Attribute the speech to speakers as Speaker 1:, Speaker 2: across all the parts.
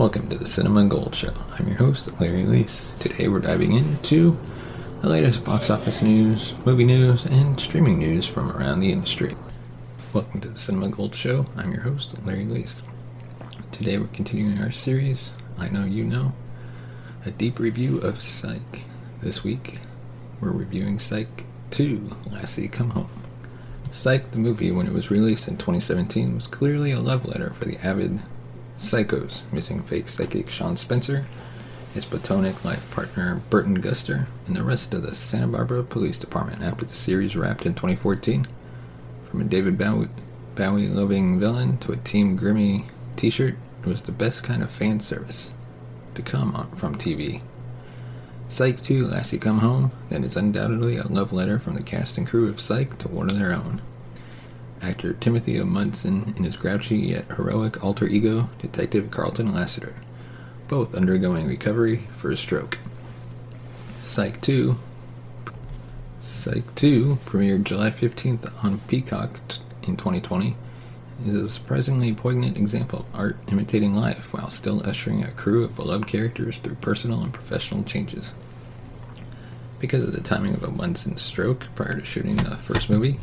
Speaker 1: Welcome to the Cinema Gold Show. I'm your host, Larry Leese. Today we're diving into the latest box office news, movie news, and streaming news from around the industry. Welcome to the Cinema Gold Show. I'm your host, Larry Leese. Today we're continuing our series, I Know You Know, a deep review of Psych. This week we're reviewing Psych 2, Lassie Come Home. Psych, the movie, when it was released in 2017, was clearly a love letter for the avid psychos, missing fake psychic Sean Spencer, his platonic life partner Burton Guster, and the rest of the Santa Barbara Police Department after the series wrapped in 2014. From a David Bowie, loving villain to a Team Grimmy t shirt, it was the best kind of fan service to come on, from TV. Psych 2 Lassie Come Home, that is undoubtedly a love letter from the cast and crew of Psych to one of their own. Actor Timothy Omundson and his grouchy yet heroic alter ego, Detective Carlton Lassiter, both undergoing recovery for a stroke. Psych 2 Psych 2 premiered July 15th on Peacock in 2020 is a surprisingly poignant example of art imitating life while still ushering a crew of beloved characters through personal and professional changes. Because of the timing of Omundson's stroke prior to shooting the first movie,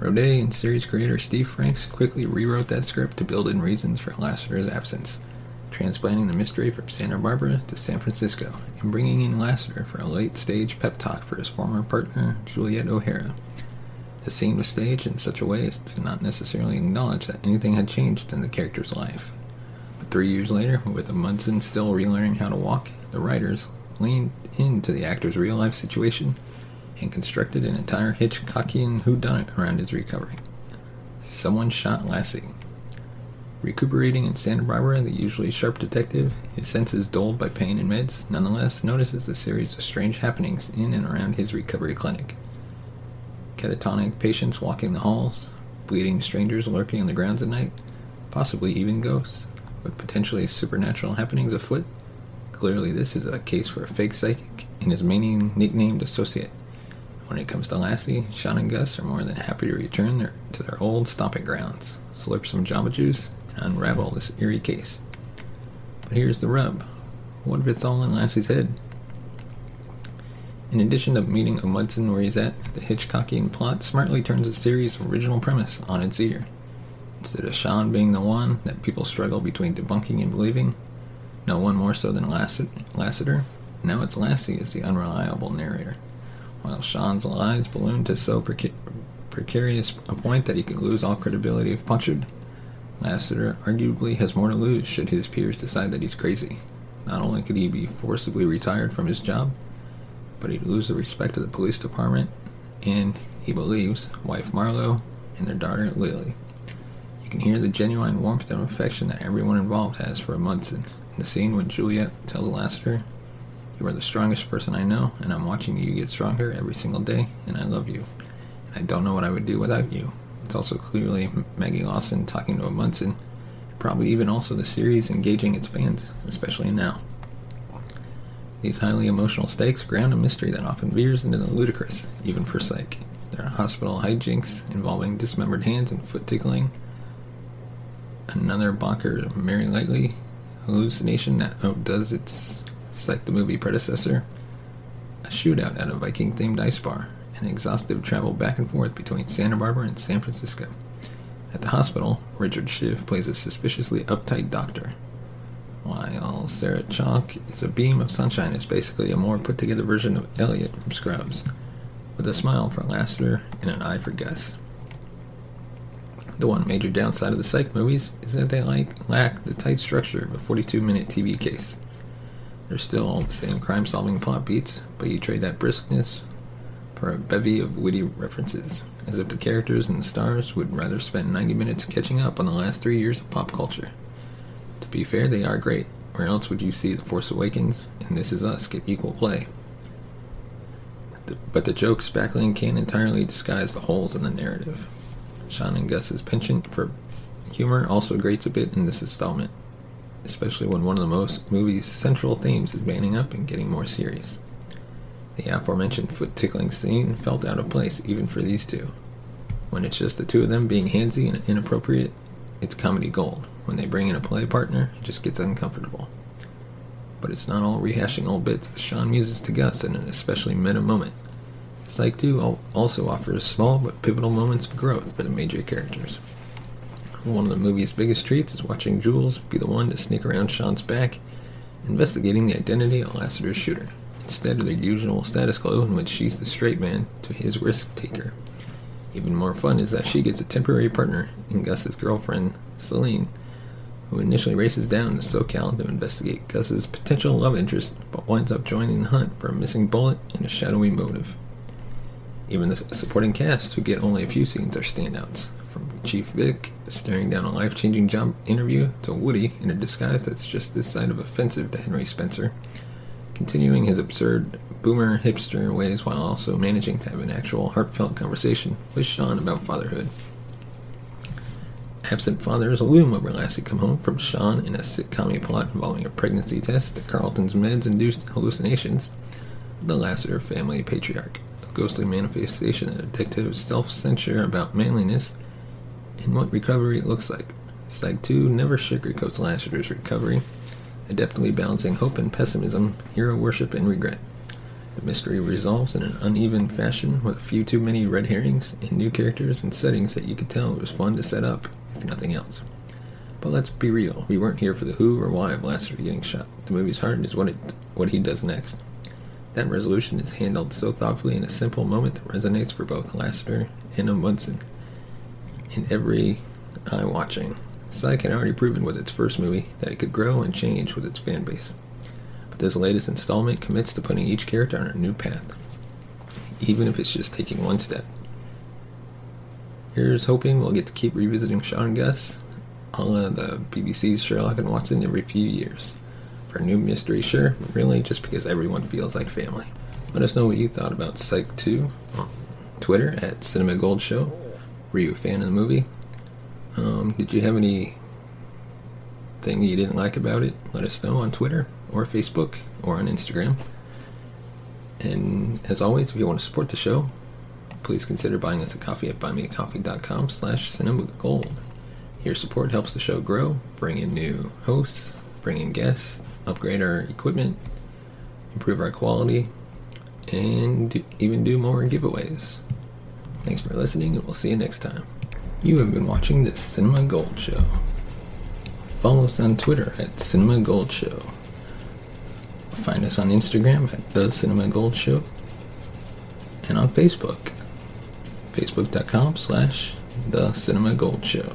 Speaker 1: Roday and series creator Steve Franks quickly rewrote that script to build in reasons for Lassiter's absence, transplanting the mystery from Santa Barbara to San Francisco, and bringing in Lassiter for a late stage pep talk for his former partner, Juliet O'Hara. The scene was staged in such a way as to not necessarily acknowledge that anything had changed in the character's life. But Three years later, with Omundson still relearning how to walk, the writers leaned into the actor's real life situation and constructed an entire Hitchcockian whodunit around his recovery. Someone shot Lassie. Recuperating in Santa Barbara, the usually sharp detective, his senses dulled by pain and meds, nonetheless notices a series of strange happenings in and around his recovery clinic. Catatonic patients walking the halls, bleeding strangers lurking on the grounds at night, possibly even ghosts, with potentially supernatural happenings afoot. Clearly, this is a case for a fake psychic and his many nicknamed associate. When it comes to Lassie, Sean and Gus are more than happy to return their, to their old stomping grounds, slurp some Jamba Juice, and unravel this eerie case. But here's the rub. What if it's all in Lassie's head? In addition to meeting Omundson where he's at, the Hitchcockian plot smartly turns the series' original premise on its ear. Instead of Sean being the one that people struggle between debunking and believing, no one more so than Lassiter, now it's Lassie as the unreliable narrator. While Sean's lies balloon to so preca- precarious a point that he could lose all credibility if punctured, Lassiter arguably has more to lose should his peers decide that he's crazy. Not only could he be forcibly retired from his job, but he'd lose the respect of the police department and, he believes, wife Marlowe and their daughter Lily. You can hear the genuine warmth and affection that everyone involved has for Omundson in the scene when Juliet tells Lassiter, You are the strongest person I know, and I'm watching you get stronger every single day, and I love you. I don't know what I would do without you. It's also clearly Maggie Lawson talking to Omundson, probably even also the series engaging its fans, especially now. These highly emotional stakes ground a mystery that often veers into the ludicrous, even for Psych. There are hospital hijinks involving dismembered hands and foot tickling. Another bonker Mary Lightly hallucination that oh, outdoes its Psych the movie predecessor. A shootout at a Viking themed ice bar and exhaustive travel back and forth between Santa Barbara and San Francisco. At the hospital, Richard Schiff plays a suspiciously uptight doctor, while Sarah Chalke is a beam of sunshine is basically a more put together version of Elliot from Scrubs, with a smile for Lassiter and an eye for Gus. The one major downside of the Psych movies is that they like, lack the tight structure of a 42 minute TV case. They're still all the same crime solving plot beats, but you trade that briskness for a bevy of witty references, as if the characters and the stars would rather spend 90 minutes catching up on the last three years of pop culture. To be fair, they are great. Where else would you see The Force Awakens and This Is Us get equal play? But the jokes spackling can't entirely disguise the holes in the narrative. Sean and Gus's penchant for humor also grates a bit in this installment, especially when one of the most movie's central themes is banding up and getting more serious. The aforementioned foot tickling scene felt out of place even for these two. When it's just the two of them being handsy and inappropriate, it's comedy gold. When they bring in a play partner, it just gets uncomfortable. But it's not all rehashing old bits as Sean muses to Gus in an especially meta moment. Psych 2 also offers small but pivotal moments of growth for the major characters. One of the movie's biggest treats is watching Jules be the one to sneak around Sean's back, investigating the identity of Lassiter's shooter instead of the usual status quo in which she's the straight man to his risk taker. Even more fun is that she gets a temporary partner in Gus's girlfriend, Selene, who initially races down to SoCal to investigate Gus's potential love interest, but winds up joining the hunt for a missing bullet and a shadowy motive. Even the supporting cast, who get only a few scenes, are standouts. Chief Vick, staring down a life changing job interview, to Woody in a disguise that's just this side of offensive to Henry Spencer, continuing his absurd boomer hipster ways while also managing to have an actual heartfelt conversation with Sean about fatherhood. Absent fathers loom over Lassie Come Home from Sean in a sitcom plot involving a pregnancy test to Carlton's meds-induced hallucinations. The Lassiter family patriarch, a ghostly manifestation of the detective's self-censure about manliness and what recovery looks like. Psych 2 never sugarcoats Lassiter's recovery, adeptly balancing hope and pessimism, hero worship and regret. The mystery resolves in an uneven fashion with a few too many red herrings and new characters and settings that you could tell it was fun to set up, if nothing else. But let's be real, we weren't here for the who or why of Lassiter getting shot. The movie's heart is what it what he does next. That resolution is handled so thoughtfully in a simple moment that resonates for both Lassiter and Omundson. In every eye watching, Psych had already proven with its first movie that it could grow and change with its fan base. But this latest installment commits to putting each character on a new path, even if it's just taking one step. Here's hoping we'll get to keep revisiting Sean Gus, of the BBC's Sherlock and Watson every few years. For a new mystery, sure, but really just because everyone feels like family. Let us know what you thought about Psych 2 on Twitter at Cinema Gold Show. Were you a fan of the movie? Um, did you have any thing you didn't like about it? Let us know on Twitter or Facebook or on Instagram. And as always, if you want to support the show, please consider buying us a coffee at buymeacoffee.com slash cinemagold. Your support helps the show grow, bring in new hosts, bring in guests, upgrade our equipment, improve our quality, and even do more giveaways. Thanks for listening, and we'll see you next time. You have been watching the Cinema Gold Show. Follow us on Twitter at Cinema Gold Show. Find us on Instagram at The Cinema Gold Show. And on Facebook, facebook.com slash The Cinema Gold Show.